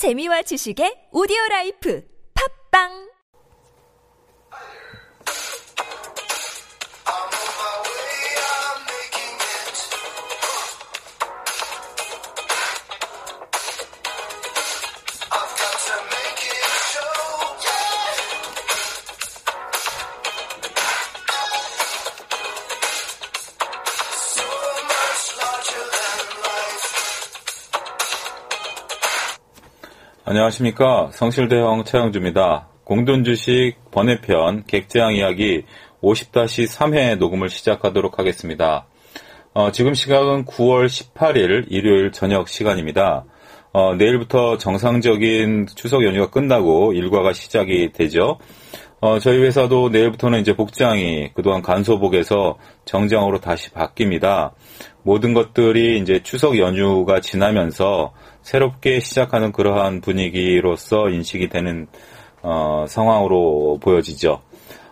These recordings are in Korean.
재미와 지식의 오디오 라이프. 팝빵 안녕하십니까. 성실대형 최영주입니다. 공돈주식 번외편 객재앙 이야기 50-3회 녹음을 시작하도록 하겠습니다. 어, 지금 시각은 9월 18일 일요일 저녁 시간입니다. 어, 내일부터 정상적인 추석 연휴가 끝나고 일과가 시작이 되죠. 어, 저희 회사도 내일부터는 이제 복장이 그동안 간소복에서 정장으로 다시 바뀝니다. 모든 것들이 이제 추석 연휴가 지나면서 새롭게 시작하는 그러한 분위기로서 인식이 되는 어, 상황으로 보여지죠.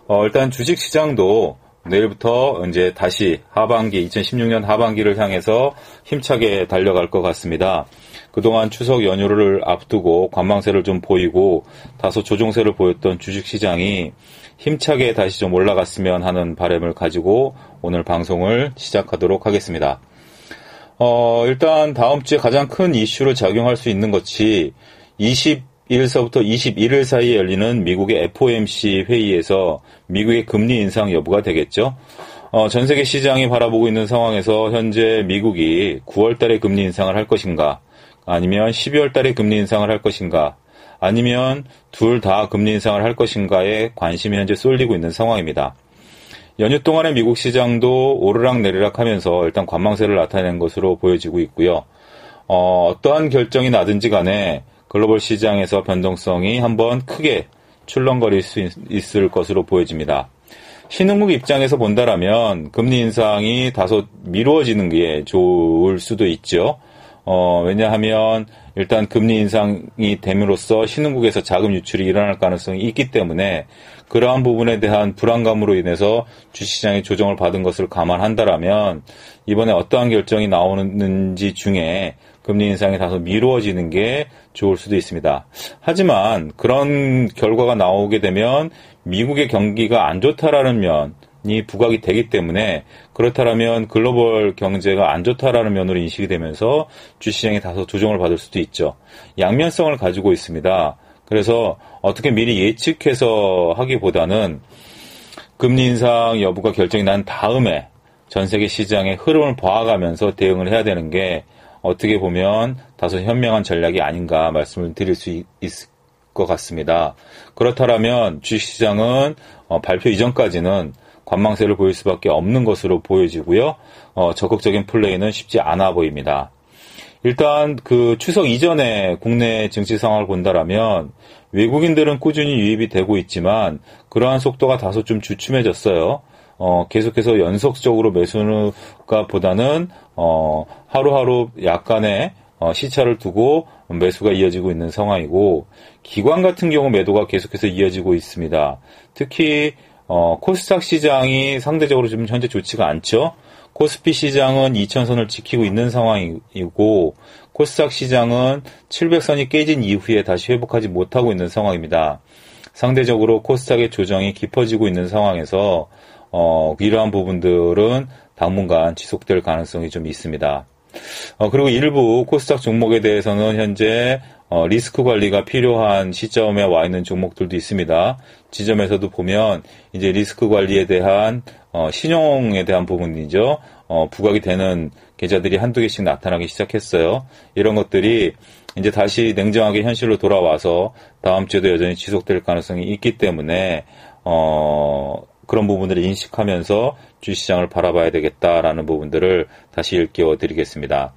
어, 일단 주식 시장도 내일부터 이제 다시 하반기 2016년 하반기를 향해서 힘차게 달려갈 것 같습니다. 그동안 추석 연휴를 앞두고 관망세를 좀 보이고 다소 조종세를 보였던 주식 시장이 힘차게 다시 좀 올라갔으면 하는 바람을 가지고 오늘 방송을 시작하도록 하겠습니다. 어, 일단 다음 주에 가장 큰 이슈로 작용할 수 있는 것이 20일서부터 21일 사이에 열리는 미국의 FOMC 회의에서 미국의 금리 인상 여부가 되겠죠. 어, 전 세계 시장이 바라보고 있는 상황에서 현재 미국이 9월 달에 금리 인상을 할 것인가, 아니면 12월 달에 금리 인상을 할 것인가, 아니면 둘 다 금리 인상을 할 것인가에 관심이 현재 쏠리고 있는 상황입니다. 연휴 동안의 미국 시장도 오르락 내리락 하면서 일단 관망세를 나타낸 것으로 보여지고 있고요. 어, 어떠한 결정이 나든지 간에 글로벌 시장에서 변동성이 한번 크게 출렁거릴 수 있, 을 것으로 보여집니다. 신흥국 입장에서 본다라면 금리 인상이 다소 미루어지는 게 좋을 수도 있죠. 어, 왜냐하면 일단 금리 인상이 됨으로써 신흥국에서 자금 유출이 일어날 가능성이 있기 때문에 그러한 부분에 대한 불안감으로 인해서 주시장이 조정을 받은 것을 감안한다라면 이번에 어떠한 결정이 나오는지 중에 금리 인상이 다소 미루어지는 게 좋을 수도 있습니다. 하지만 그런 결과가 나오게 되면 미국의 경기가 안 좋다라는 면 이 부각이 되기 때문에 그렇다면 글로벌 경제가 안 좋다라는 면으로 인식이 되면서 주시장이 다소 조정을 받을 수도 있죠. 양면성을 가지고 있습니다. 그래서 어떻게 미리 예측해서 하기보다는 금리 인상 여부가 결정이 난 다음에 전 세계 시장의 흐름을 봐가면서 대응을 해야 되는 게 어떻게 보면 다소 현명한 전략이 아닌가 말씀을 드릴 수 있, 을 것 같습니다. 그렇다면 주식시장은 어, 발표 이전까지는 관망세를 보일 수밖에 없는 것으로 보여지고요. 어, 적극적인 플레이는 쉽지 않아 보입니다. 일단 그 추석 이전에 국내 증시 상황을 본다라면 외국인들은 꾸준히 유입이 되고 있지만 그러한 속도가 다소 좀 주춤해졌어요. 어, 계속해서 연속적으로 매수가 보다는 어, 하루하루 약간의 어, 시차를 두고 매수가 이어지고 있는 상황이고 기관 같은 경우 매도가 계속해서 이어지고 있습니다. 특히 어, 코스닥 시장이 상대적으로 좀 현재 좋지가 않죠. 코스피 시장은 2000선을 지키고 있는 상황이고 코스닥 시장은 700선이 깨진 이후에 다시 회복하지 못하고 있는 상황입니다. 상대적으로 코스닥의 조정이 깊어지고 있는 상황에서 어, 이러한 부분들은 당분간 지속될 가능성이 좀 있습니다. 어, 그리고 일부 코스닥 종목에 대해서는 현재 어, 리스크 관리가 필요한 시점에 와 있는 종목들도 있습니다. 지점에서도 보면 이제 리스크 관리에 대한 어, 신용에 대한 부분이죠. 어, 부각이 되는 계좌들이 한두 개씩 나타나기 시작했어요. 이런 것들이 이제 다시 냉정하게 현실로 돌아와서 다음 주에도 여전히 지속될 가능성이 있기 때문에 어, 그런 부분들을 인식하면서 주시장을 바라봐야 되겠다라는 부분들을 다시 일깨워 드리겠습니다.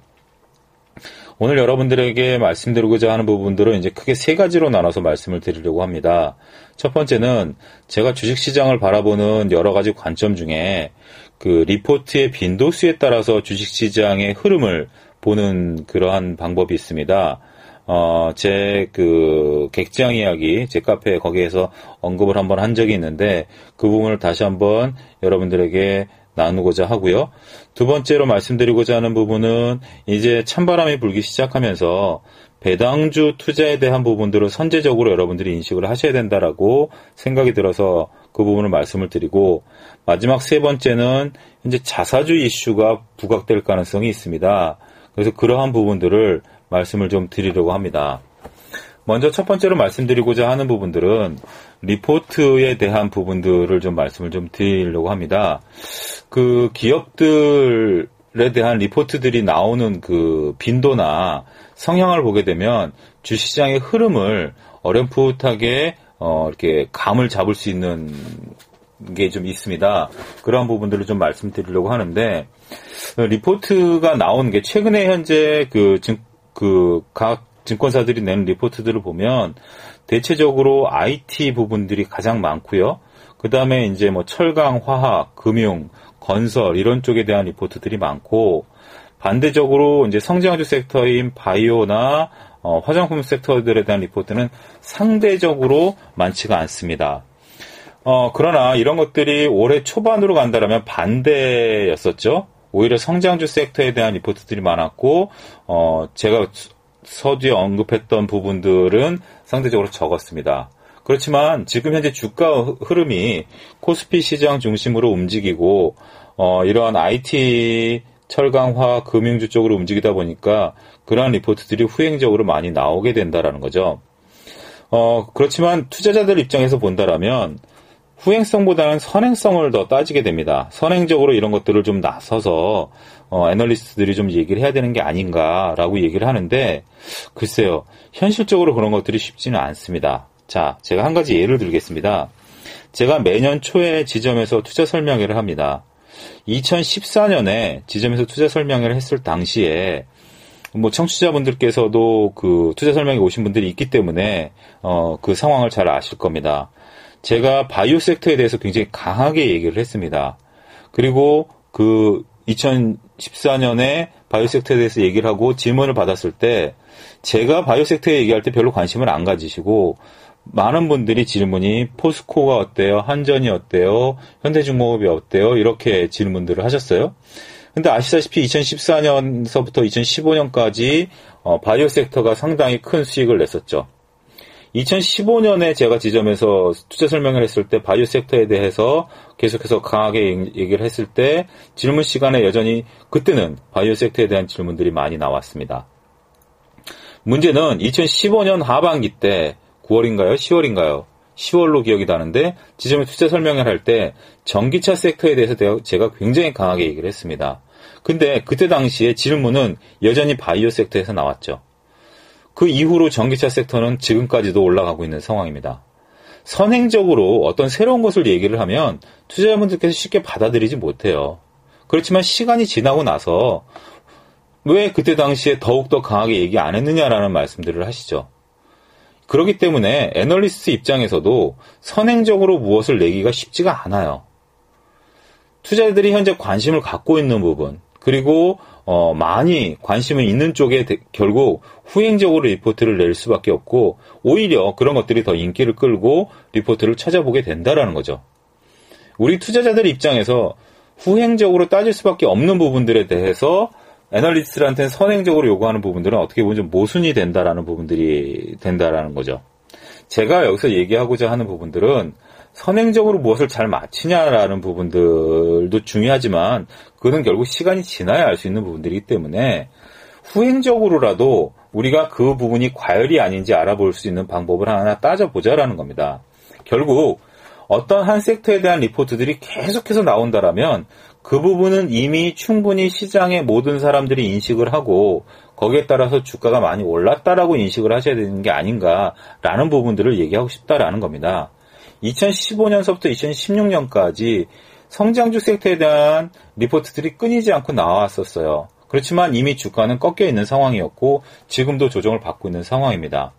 오늘 여러분들에게 말씀드리고자 하는 부분들은 이제 크게 세 가지로 나눠서 말씀을 드리려고 합니다. 첫 번째는 제가 주식시장을 바라보는 여러 가지 관점 중에 그 리포트의 빈도수에 따라서 주식시장의 흐름을 보는 그러한 방법이 있습니다. 어, 제 그 객지양 이야기, 제 카페 거기에서 언급을 한번 한 적이 있는데 그 부분을 다시 한번 여러분들에게 나누고자 하고요. 두 번째로 말씀드리고자 하는 부분은 이제 찬바람이 불기 시작하면서 배당주 투자에 대한 부분들을 선제적으로 여러분들이 인식을 하셔야 된다라고 생각이 들어서 그 부분을 말씀을 드리고 마지막 세 번째는 현재 자사주 이슈가 부각될 가능성이 있습니다. 그래서 그러한 부분들을 말씀을 좀 드리려고 합니다. 먼저 첫 번째로 말씀드리고자 하는 부분들은 리포트에 대한 부분들을 좀 말씀을 좀 드리려고 합니다. 그 기업들에 대한 리포트들이 나오는 그 빈도나 성향을 보게 되면 주시장의 흐름을 어렴풋하게 어 이렇게 감을 잡을 수 있는 게 좀 있습니다. 그러한 부분들을 좀 말씀드리려고 하는데 리포트가 나온 게 최근에 현재 그 그 각 증권사들이 내는 리포트들을 보면 대체적으로 IT 부분들이 가장 많고요. 그 다음에 이제 뭐 철강, 화학, 금융, 건설 이런 쪽에 대한 리포트들이 많고 반대적으로 이제 성장주 섹터인 바이오나 어, 화장품 섹터들에 대한 리포트는 상대적으로 많지가 않습니다. 어, 그러나 이런 것들이 올해 초반으로 간다면 반대였었죠. 오히려 성장주 sek터에 대한 리포트들이 많았고, 어, 제가 서두에 언급했던 부분들은 상대적으로 적었습니다. 그렇지만 지금 현재 주가 흐름이 코스피 시장 중심으로 움직이고 어, 이러한 IT 철강화 금융주 쪽으로 움직이다 보니까 그러한 리포트들이 후행적으로 많이 나오게 된다라는 거죠. 어, 그렇지만 투자자들 입장에서 본다라면 후행성보다는 선행성을 더 따지게 됩니다. 선행적으로 이런 것들을 좀 나서서 어, 애널리스트들이 좀 얘기를 해야 되는 게 아닌가라고 얘기를 하는데 글쎄요 현실적으로 그런 것들이 쉽지는 않습니다. 자 제가 한 가지 예를 들겠습니다. 제가 매년 초에 지점에서 투자 설명회를 합니다. 2014년에 지점에서 투자 설명회를 했을 당시에 뭐 청취자분들께서도 그 투자 설명회 오신 분들이 있기 때문에 어, 그 상황을 잘 아실 겁니다. 제가 바이오 섹터에 대해서 굉장히 강하게 얘기를 했습니다. 그리고 그 2014년에 바이오 섹터에 대해서 얘기를 하고 질문을 받았을 때 제가 바이오 섹터에 얘기할 때 별로 관심을 안 가지시고 많은 분들이 질문이 포스코가 어때요? 한전이 어때요? 현대중공업이 어때요? 이렇게 질문들을 하셨어요. 근데 아시다시피 2014년서부터 2015년까지 어, 바이오 섹터가 상당히 큰 수익을 냈었죠. 2015년에 제가 지점에서 투자 설명을 했을 때 바이오 섹터에 대해서 계속해서 강하게 얘기를 했을 때 질문 시간에 여전히 그때는 바이오 섹터에 대한 질문들이 많이 나왔습니다. 문제는 2015년 하반기 때 9월인가요? 10월인가요? 10월로 기억이 나는데 지점에 투자 설명을 할 때 전기차 섹터에 대해서 제가 굉장히 강하게 얘기를 했습니다. 근데 그때 당시에 질문은 여전히 바이오 섹터에서 나왔죠. 그 이후로 전기차 섹터는 지금까지도 올라가고 있는 상황입니다. 선행적으로 어떤 새로운 것을 얘기를 하면 투자자분들께서 쉽게 받아들이지 못해요. 그렇지만 시간이 지나고 나서 왜 그때 당시에 더욱더 강하게 얘기 안 했느냐라는 말씀들을 하시죠. 그렇기 때문에 애널리스트 입장에서도 선행적으로 무엇을 내기가 쉽지가 않아요. 투자자들이 현재 관심을 갖고 있는 부분, 그리고 어, 많이 관심을 있는 쪽에 대, 결국 후행적으로 리포트를 낼 수밖에 없고 오히려 그런 것들이 더 인기를 끌고 리포트를 찾아보게 된다라는 거죠. 우리 투자자들 입장에서 후행적으로 따질 수밖에 없는 부분들에 대해서 애널리스트한테는 선행적으로 요구하는 부분들은 어떻게 보면 좀 모순이 된다라는 부분들이 된다라는 거죠. 제가 여기서 얘기하고자 하는 부분들은 선행적으로 무엇을 잘 마치냐라는 부분들도 중요하지만 그는 결국 시간이 지나야 알 수 있는 부분들이기 때문에 후행적으로라도 우리가 그 부분이 과열이 아닌지 알아볼 수 있는 방법을 하나 따져보자라는 겁니다. 결국 어떤 한 섹터에 대한 리포트들이 계속해서 나온다라면 그 부분은 이미 충분히 시장의 모든 사람들이 인식을 하고 거기에 따라서 주가가 많이 올랐다라고 인식을 하셔야 되는 게 아닌가라는 부분들을 얘기하고 싶다라는 겁니다. 2015년서부터 2016년까지 성장주 섹터에 대한 리포트들이 끊이지 않고 나왔었어요. 그렇지만 이미 주가는 꺾여 있는 상황이었고 지금도 조정을 받고 있는 상황입니다.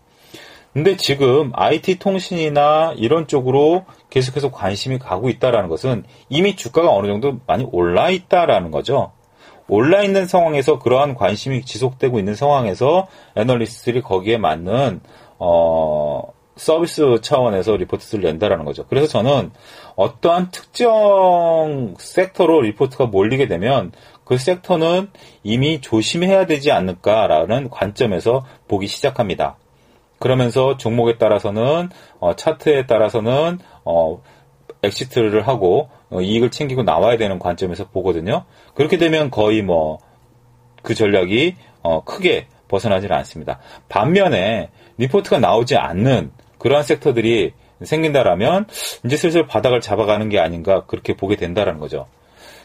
근데 지금 IT 통신이나 이런 쪽으로 계속해서 관심이 가고 있다라는 것은 이미 주가가 어느 정도 많이 올라 있다라는 거죠. 올라 있는 상황에서 그러한 관심이 지속되고 있는 상황에서 애널리스트들이 거기에 맞는 어 서비스 차원에서 리포트를 낸다라는 거죠. 그래서 저는 어떠한 특정 섹터로 리포트가 몰리게 되면 그 섹터는 이미 조심해야 되지 않을까라는 관점에서 보기 시작합니다. 그러면서 종목에 따라서는 어, 차트에 따라서는 어, exit를 하고 어, 이익을 챙기고 나와야 되는 관점에서 보거든요. 그렇게 되면 거의 뭐 그 전략이 어, 크게 벗어나지는 않습니다. 반면에 리포트가 나오지 않는 그러한 섹터들이 생긴다라면 이제 슬슬 바닥을 잡아가는 게 아닌가 그렇게 보게 된다라는 거죠.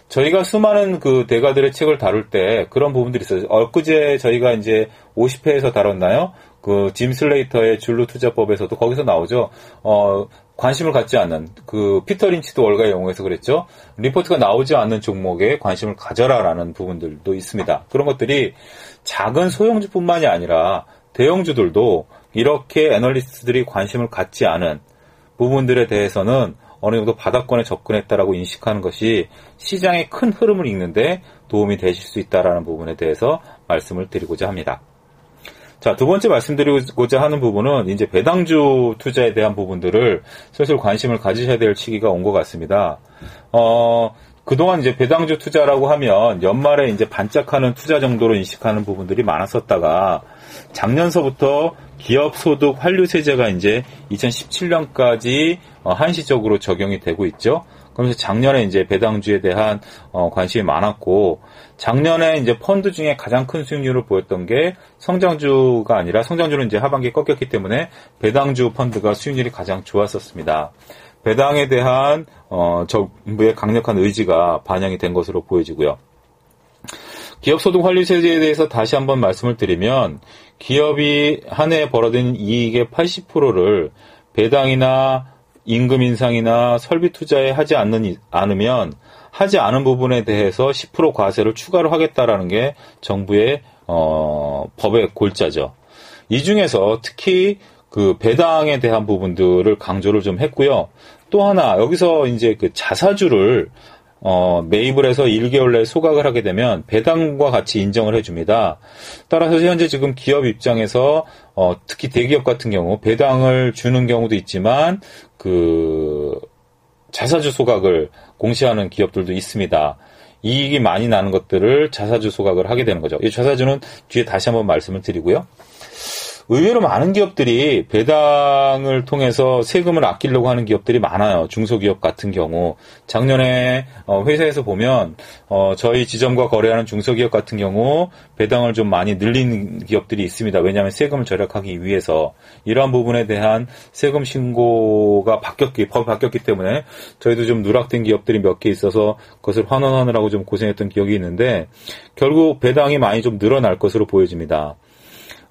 저희가 수많은 그 대가들의 책을 다룰 때 그런 부분들이 있어요. 엊그제 저희가 이제 50회에서 다뤘나요? 그 짐 슬레이터의 줄루 투자법에서도 거기서 나오죠. 어, 관심을 갖지 않는 그 피터 린치도 월가의 영웅에서 그랬죠. 리포트가 나오지 않는 종목에 관심을 가져라라는 부분들도 있습니다. 그런 것들이 작은 소형주뿐만이 아니라 대형주들도 이렇게 애널리스트들이 관심을 갖지 않은 부분들에 대해서는 어느 정도 바닥권에 접근했다라고 인식하는 것이 시장의 큰 흐름을 읽는데 도움이 되실 수 있다라는 부분에 대해서 말씀을 드리고자 합니다. 자, 두 번째 말씀드리고자 하는 부분은 이제 배당주 투자에 대한 부분들을 슬슬 관심을 가지셔야 될 시기가 온 것 같습니다. 어, 그동안 이제 배당주 투자라고 하면 연말에 이제 반짝하는 투자 정도로 인식하는 부분들이 많았었다가 작년서부터 기업 소득 환류 세제가 이제 2017년까지 어, 한시적으로 적용이 되고 있죠. 그러면서 작년에 이제 배당주에 대한 어, 관심이 많았고 작년에 이제 펀드 중에 가장 큰 수익률을 보였던 게 성장주가 아니라 성장주는 이제 하반기에 꺾였기 때문에 배당주 펀드가 수익률이 가장 좋았었습니다. 배당에 대한 어, 정부의 강력한 의지가 반영이 된 것으로 보여지고요. 기업소득 환류세제에 대해서 다시 한번 말씀을 드리면 기업이 한 해에 벌어들인 이익의 80%를 배당이나 임금 인상이나 설비 투자에 하지 않는, 않으면 하지 않은 부분에 대해서 10% 과세를 추가로 하겠다라는 게 정부의 어, 법의 골자죠. 이 중에서 특히 그 배당에 대한 부분들을 강조를 좀 했고요. 또 하나 여기서 이제 그 자사주를 어, 매입을 해서 1개월 내에 소각을 하게 되면 배당과 같이 인정을 해줍니다. 따라서 현재 지금 기업 입장에서 어, 특히 대기업 같은 경우 배당을 주는 경우도 있지만 그 자사주 소각을 공시하는 기업들도 있습니다. 이익이 많이 나는 것들을 자사주 소각을 하게 되는 거죠. 이 자사주는 뒤에 다시 한번 말씀을 드리고요. 의외로 많은 기업들이 배당을 통해서 세금을 아끼려고 하는 기업들이 많아요. 중소기업 같은 경우. 작년에 어, 회사에서 보면 어, 저희 지점과 거래하는 중소기업 같은 경우 배당을 좀 많이 늘린 기업들이 있습니다. 왜냐하면 세금을 절약하기 위해서 이러한 부분에 대한 세금 신고가 바뀌었기 법이 바뀌었기 때문에 저희도 좀 누락된 기업들이 몇 개 있어서 그것을 환원하느라고 좀 고생했던 기억이 있는데 결국 배당이 많이 좀 늘어날 것으로 보여집니다.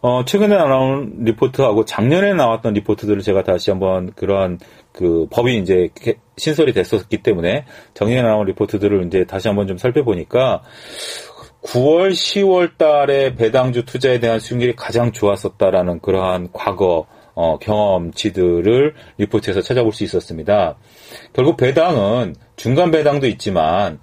어, 최근에 나온 리포트하고 작년에 나왔던 리포트들을 제가 다시 한번 그러한 그 법이 이제 신설이 됐었기 때문에 작년에 나온 리포트들을 이제 다시 한번 좀 살펴보니까 9월, 10월 달에 배당주 투자에 대한 수익률이 가장 좋았었다라는 그러한 과거 어, 경험치들을 리포트에서 찾아볼 수 있었습니다. 결국 배당은 중간 배당도 있지만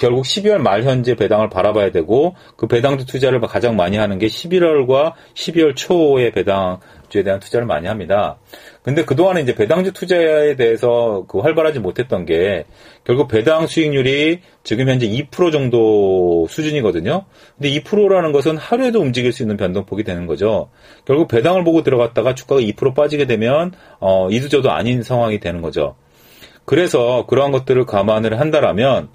결국 12월 말 현재 배당을 바라봐야 되고 그 배당주 투자를 가장 많이 하는 게 11월과 12월 초에 배당주에 대한 투자를 많이 합니다. 근데 그동안에 이제 배당주 투자에 대해서 그 활발하지 못했던 게 결국 배당 수익률이 지금 현재 2% 정도 수준이거든요. 근데 2%라는 것은 하루에도 움직일 수 있는 변동폭이 되는 거죠. 결국 배당을 보고 들어갔다가 주가가 2% 빠지게 되면 어 이두저도 아닌 상황이 되는 거죠. 그래서 그러한 것들을 감안을 한다라면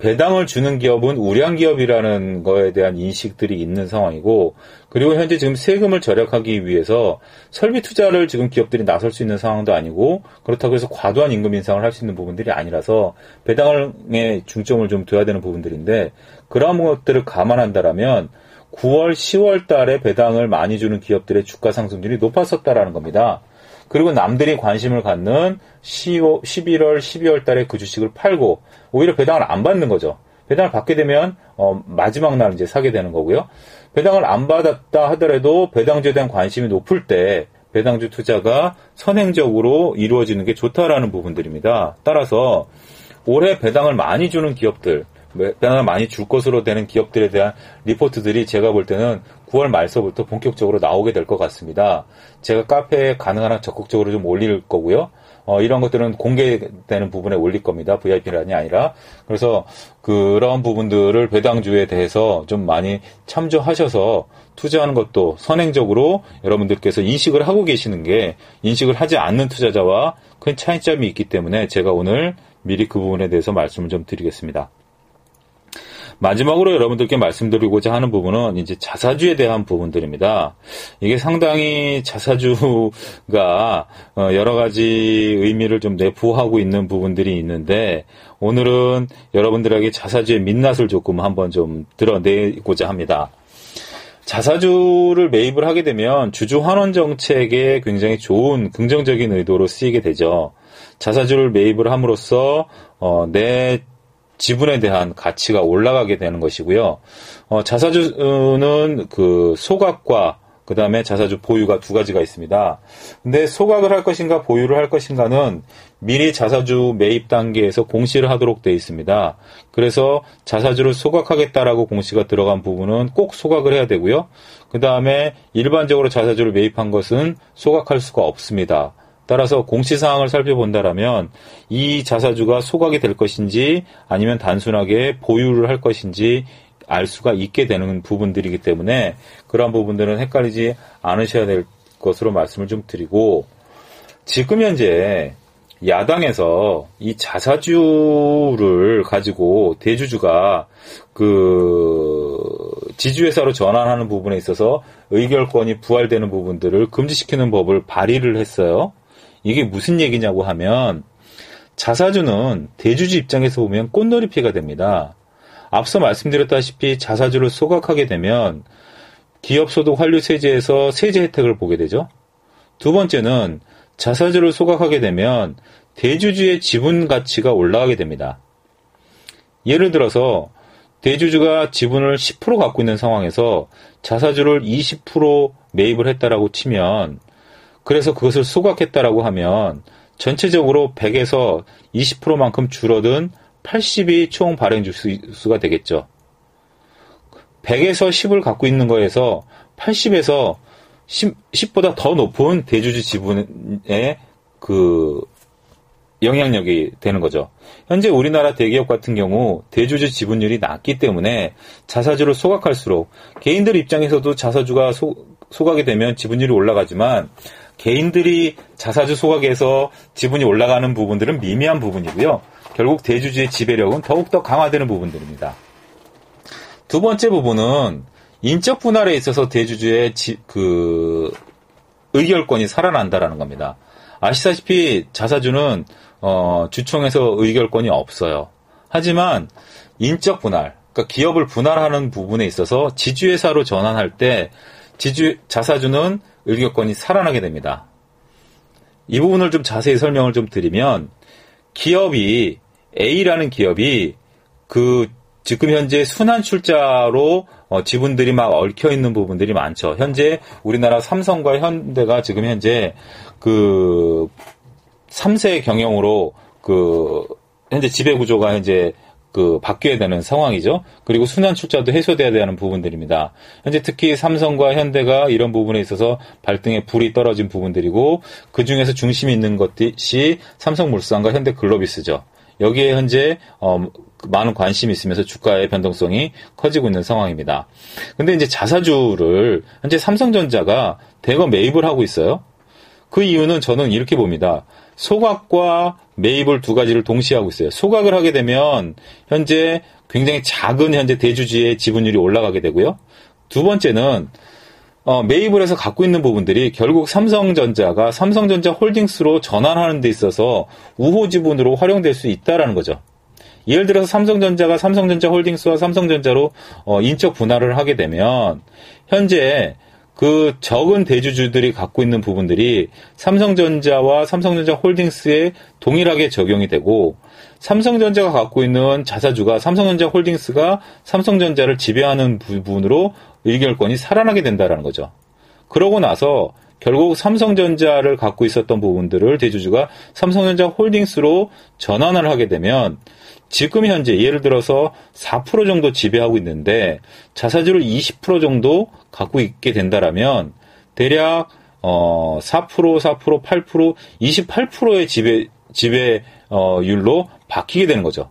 배당을 주는 기업은 우량 기업이라는 거에 대한 인식들이 있는 상황이고 그리고 현재 지금 세금을 절약하기 위해서 설비 투자를 지금 기업들이 나설 수 있는 상황도 아니고 그렇다고 해서 과도한 임금 인상을 할 수 있는 부분들이 아니라서 배당에 중점을 좀 둬야 되는 부분들인데 그러한 것들을 감안한다라면 9월, 10월 달에 배당을 많이 주는 기업들의 주가 상승률이 높았었다라는 겁니다. 그리고 남들이 관심을 갖는 11월, 12월 달에 그 주식을 팔고 오히려 배당을 안 받는 거죠. 배당을 받게 되면 어, 마지막 날 이제 사게 되는 거고요. 배당을 안 받았다 하더라도 배당주에 대한 관심이 높을 때 배당주 투자가 선행적으로 이루어지는 게 좋다라는 부분들입니다. 따라서 올해 배당을 많이 주는 기업들, 배당을 많이 줄 것으로 되는 기업들에 대한 리포트들이 제가 볼 때는 9월 말서부터 본격적으로 나오게 될 것 같습니다. 제가 카페에 가능한 한 적극적으로 좀 올릴 거고요. 어, 이런 것들은 공개되는 부분에 올릴 겁니다. VIP란이 아니라. 그래서 그런 부분들을 배당주에 대해서 좀 많이 참조하셔서 투자하는 것도 선행적으로 여러분들께서 인식을 하고 계시는 게 인식을 하지 않는 투자자와 큰 차이점이 있기 때문에 제가 오늘 미리 그 부분에 대해서 말씀을 좀 드리겠습니다. 마지막으로 여러분들께 말씀드리고자 하는 부분은 이제 자사주에 대한 부분들입니다. 이게 상당히 자사주가 어, 여러 가지 의미를 좀 내포하고 있는 부분들이 있는데 오늘은 여러분들에게 자사주의 민낯을 조금 한번 좀 드러내고자 합니다. 자사주를 매입을 하게 되면 주주 환원 정책에 굉장히 좋은 긍정적인 의도로 쓰이게 되죠. 자사주를 매입을 함으로써 어, 내 지분에 대한 가치가 올라가게 되는 것이고요. 어, 자사주는 그 소각과 그 다음에 자사주 보유가 두 가지가 있습니다. 근데 소각을 할 것인가 보유를 할 것인가는 미리 자사주 매입 단계에서 공시를 하도록 되어 있습니다. 그래서 자사주를 소각하겠다라고 공시가 들어간 부분은 꼭 소각을 해야 되고요. 그 다음에 일반적으로 자사주를 매입한 것은 소각할 수가 없습니다. 따라서 공시사항을 살펴본다라면 이 자사주가 소각이 될 것인지 아니면 단순하게 보유를 할 것인지 알 수가 있게 되는 부분들이기 때문에 그러한 부분들은 헷갈리지 않으셔야 될 것으로 말씀을 좀 드리고 지금 현재 야당에서 이 자사주를 가지고 대주주가 그 지주회사로 전환하는 부분에 있어서 의결권이 부활되는 부분들을 금지시키는 법을 발의를 했어요. 이게 무슨 얘기냐고 하면 자사주는 대주주 입장에서 보면 꽃놀이피가 됩니다. 앞서 말씀드렸다시피 자사주를 소각하게 되면 기업소득 환류 세제에서 세제 혜택을 보게 되죠. 두 번째는 자사주를 소각하게 되면 대주주의 지분 가치가 올라가게 됩니다. 예를 들어서 대주주가 지분을 10% 갖고 있는 상황에서 자사주를 20% 매입을 했다라고 치면 그래서 그것을 소각했다라고 하면 전체적으로 100에서 20%만큼 줄어든 80이 총 발행 주수가 되겠죠. 100에서 10을 갖고 있는 거에서 80에서 10, 보다더 높은 대주주 지분의 그 영향력이 되는 거죠. 현재 우리나라 대기업 같은 경우 대주주 지분율이 낮기 때문에 자사주를 소각할수록 개인들 입장에서도 자사주가 소, 소각이 되면 지분율이 올라가지만 개인들이 자사주 소각에서 지분이 올라가는 부분들은 미미한 부분이고요. 결국 대주주의 지배력은 더욱더 강화되는 부분들입니다. 두 번째 부분은 인적 분할에 있어서 대주주의 지, 그 의결권이 살아난다라는 겁니다. 아시다시피 자사주는 어, 주총에서 의결권이 없어요. 하지만 인적 분할, 그러니까 기업을 분할하는 부분에 있어서 지주회사로 전환할 때 지주 자사주는 의결권이 살아나게 됩니다. 이 부분을 좀 자세히 설명을 좀 드리면 기업이 A라는 기업이 그 지금 현재 순환 출자로 어, 지분들이 막 얽혀 있는 부분들이 많죠. 현재 우리나라 삼성과 현대가 지금 현재 그 3세 경영으로 그 현재 지배 구조가 현재 그 바뀌어야 되는 상황이죠. 그리고 순환 출자도 해소돼야 되는 부분들입니다. 현재 특히 삼성과 현대가 이런 부분에 있어서 발등에 불이 떨어진 부분들이고 그 중에서 중심이 있는 것이 삼성물산과 현대글로비스죠. 여기에 현재 어, 많은 관심이 있으면서 주가의 변동성이 커지고 있는 상황입니다. 근데 이제 자사주를 현재 삼성전자가 대거 매입을 하고 있어요. 그 이유는 저는 이렇게 봅니다. 소각과 매입을 두 가지를 동시에 하고 있어요. 소각을 하게 되면 현재 굉장히 작은 현재 대주주의 지분율이 올라가게 되고요. 두 번째는 어, 매입을 해서 갖고 있는 부분들이 결국 삼성전자가 삼성전자 홀딩스로 전환하는 데 있어서 우호 지분으로 활용될 수 있다라는 거죠. 예를 들어서 삼성전자가 삼성전자 홀딩스와 삼성전자로 어, 인적 분할을 하게 되면 현재 그 적은 대주주들이 갖고 있는 부분들이 삼성전자와 삼성전자 홀딩스에 동일하게 적용이 되고 삼성전자가 갖고 있는 자사주가 삼성전자 홀딩스가 삼성전자를 지배하는 부분으로 의결권이 살아나게 된다라는 거죠. 그러고 나서 결국 삼성전자를 갖고 있었던 부분들을 대주주가 삼성전자 홀딩스로 전환을 하게 되면 지금 현재 예를 들어서 4% 정도 지배하고 있는데 자사주를 20% 정도 갖고 있게 된다라면 대략 어, 4%, 4%, 8%, 28%의 지배, 지배율로 바뀌게 되는 거죠.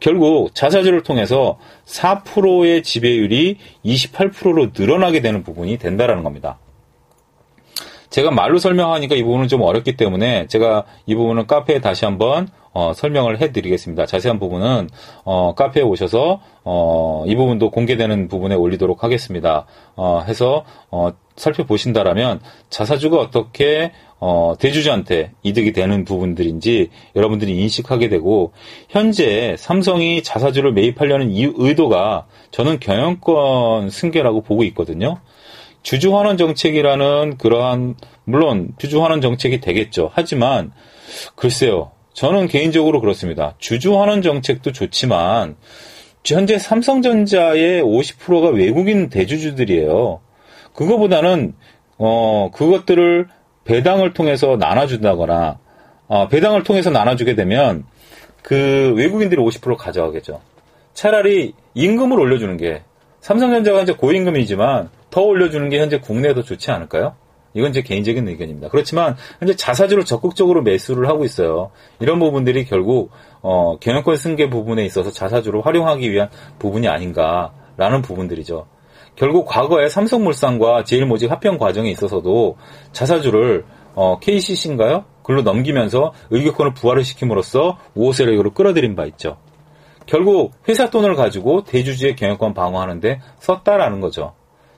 결국 자사주를 통해서 4%의 지배율이 28%로 늘어나게 되는 부분이 된다라는 겁니다. 제가 말로 설명하니까 이 부분은 좀 어렵기 때문에 제가 이 부분은 카페에 다시 한번 어, 설명을 해드리겠습니다. 자세한 부분은 어, 카페에 오셔서 어, 이 부분도 공개되는 부분에 올리도록 하겠습니다. 어, 해서 어, 살펴보신다라면 자사주가 어떻게 어, 대주주한테 이득이 되는 부분들인지 여러분들이 인식하게 되고 현재 삼성이 자사주를 매입하려는 이 의도가 저는 경영권 승계라고 보고 있거든요. 주주 환원 정책이라는 그러한 물론 주주 환원 정책이 되겠죠. 하지만 글쎄요. 저는 개인적으로 그렇습니다. 주주 환원 정책도 좋지만 현재 삼성전자의 50%가 외국인 대주주들이에요. 그거보다는 어 그것들을 배당을 통해서 나눠준다거나 어, 배당을 통해서 나눠주게 되면 그 외국인들이 50% 가져가겠죠. 차라리 임금을 올려주는 게 삼성전자가 이제 고임금이지만 더 올려주는 게 현재 국내에도 좋지 않을까요? 이건 제 개인적인 의견입니다. 그렇지만 현재 자사주를 적극적으로 매수를 하고 있어요. 이런 부분들이 결국 어, 경영권 승계 부분에 있어서 자사주를 활용하기 위한 부분이 아닌가라는 부분들이죠. 결국 과거에 삼성물산과 제일모직 합병 과정에 있어서도 자사주를 어, KCC인가요? 글로 넘기면서 의결권을 부활을 시킴으로써 우호세력으로 끌어들인 바 있죠. 결국 회사 돈을 가지고 대주주의 경영권 방어하는데 썼다라는 거죠.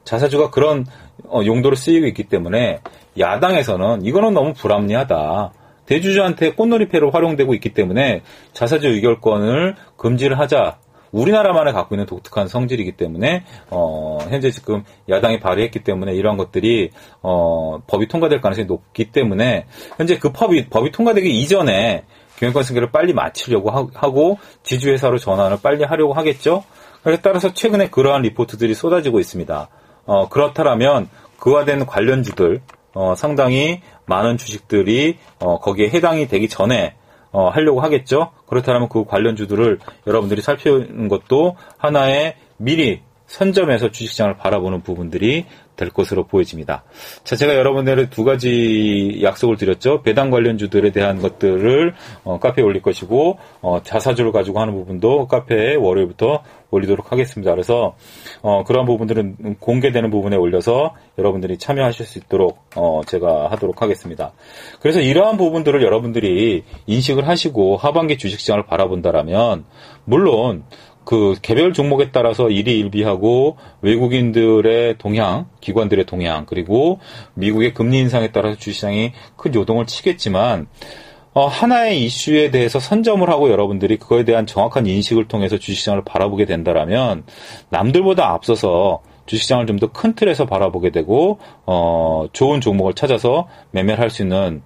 자사주가 그런 어, 용도로 쓰이고 있기 때문에 야당에서는 이거는 너무 불합리하다. 대주주한테 꽃놀이패로 활용되고 있기 때문에 자사주 의결권을 금지를 하자. 우리나라만에 갖고 있는 독특한 성질이기 때문에 어, 현재 지금 야당이 발의했기 때문에 이러한 것들이 어, 법이 통과될 가능성이 높기 때문에 현재 그 법이 법이 통과되기 이전에 경영권 승계를 빨리 마치려고 하고 지주회사로 전환을 빨리 하려고 하겠죠. 그에 따라서 최근에 그러한 리포트들이 쏟아지고 있습니다. 어, 그렇다면 그와 된 관련주들 어, 상당히 많은 주식들이 어, 거기에 해당이 되기 전에 어, 하려고 하겠죠. 그렇다면 그 관련주들을 여러분들이 살피는 것도 하나의 미리 선점해서 주식시장을 바라보는 부분들이 될 것으로 보여집니다. 자, 제가 여러분들의 두 가지 약속을 드렸죠. 배당 관련주들에 대한 것들을 어, 카페에 올릴 것이고 어, 자사주를 가지고 하는 부분도 카페에 월요일부터 올리도록 하겠습니다. 그래서 어, 그런 부분들은 공개되는 부분에 올려서 여러분들이 참여하실 수 있도록 어, 제가 하도록 하겠습니다. 그래서 이러한 부분들을 여러분들이 인식을 하시고 하반기 주식시장을 바라본다라면 물론 그 개별 종목에 따라서 일희일비하고 외국인들의 동향, 기관들의 동향, 그리고 미국의 금리 인상에 따라서 주시장이 큰 요동을 치겠지만 어, 하나의 이슈에 대해서 선점을 하고 여러분들이 그거에 대한 정확한 인식을 통해서 주식시장을 바라보게 된다라면 남들보다 앞서서 주식시장을 좀 더 큰 틀에서 바라보게 되고 어, 좋은 종목을 찾아서 매매를 할 수 있는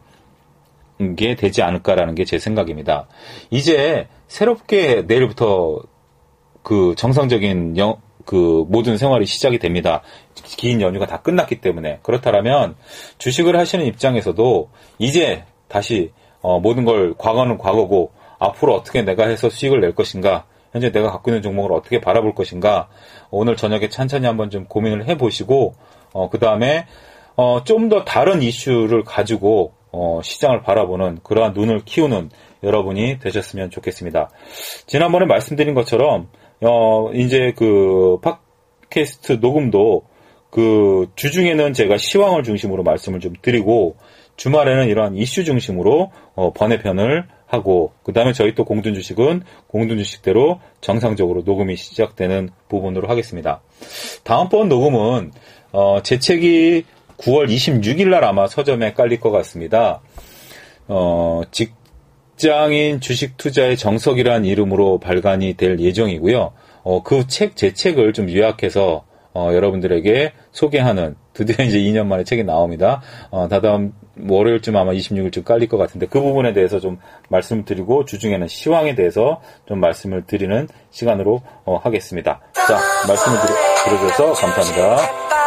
게 되지 않을까라는 게 제 생각입니다. 이제 새롭게 내일부터 그 정상적인 영, 그 모든 생활이 시작이 됩니다. 긴 연휴가 다 끝났기 때문에 그렇다면 주식을 하시는 입장에서도 이제 다시 어, 모든 걸 과거는 과거고 앞으로 어떻게 내가 해서 수익을 낼 것인가 현재 내가 갖고 있는 종목을 어떻게 바라볼 것인가 오늘 저녁에 찬찬히 한번 좀 고민을 해보시고 어, 그 다음에 어, 좀 더 다른 이슈를 가지고 어, 시장을 바라보는 그러한 눈을 키우는 여러분이 되셨으면 좋겠습니다. 지난번에 말씀드린 것처럼 어, 이제 그 팟캐스트 녹음도 그 주중에는 제가 시황을 중심으로 말씀을 좀 드리고 주말에는 이러한 이슈 중심으로 어, 번외편을 하고 그 다음에 저희 또 공든 주식은 공든 주식대로 정상적으로 녹음이 시작되는 부분으로 하겠습니다. 다음번 녹음은 어, 제 책이 9월 26일 날 아마 서점에 깔릴 것 같습니다. 어, 직, 직장인 주식 투자의 정석이라는 이름으로 발간이 될 예정이고요. 어, 그 책, 제 책을 좀 요약해서 어, 여러분들에게 소개하는 드디어 이제 2년 만에 책이 나옵니다. 어, 다다음 월요일쯤 아마 26일쯤 깔릴 것 같은데 그 부분에 대해서 좀 말씀을 드리고 주중에는 시황에 대해서 좀 말씀을 드리는 시간으로 어, 하겠습니다. 자, 말씀을 드려, 들어줘서 감사합니다.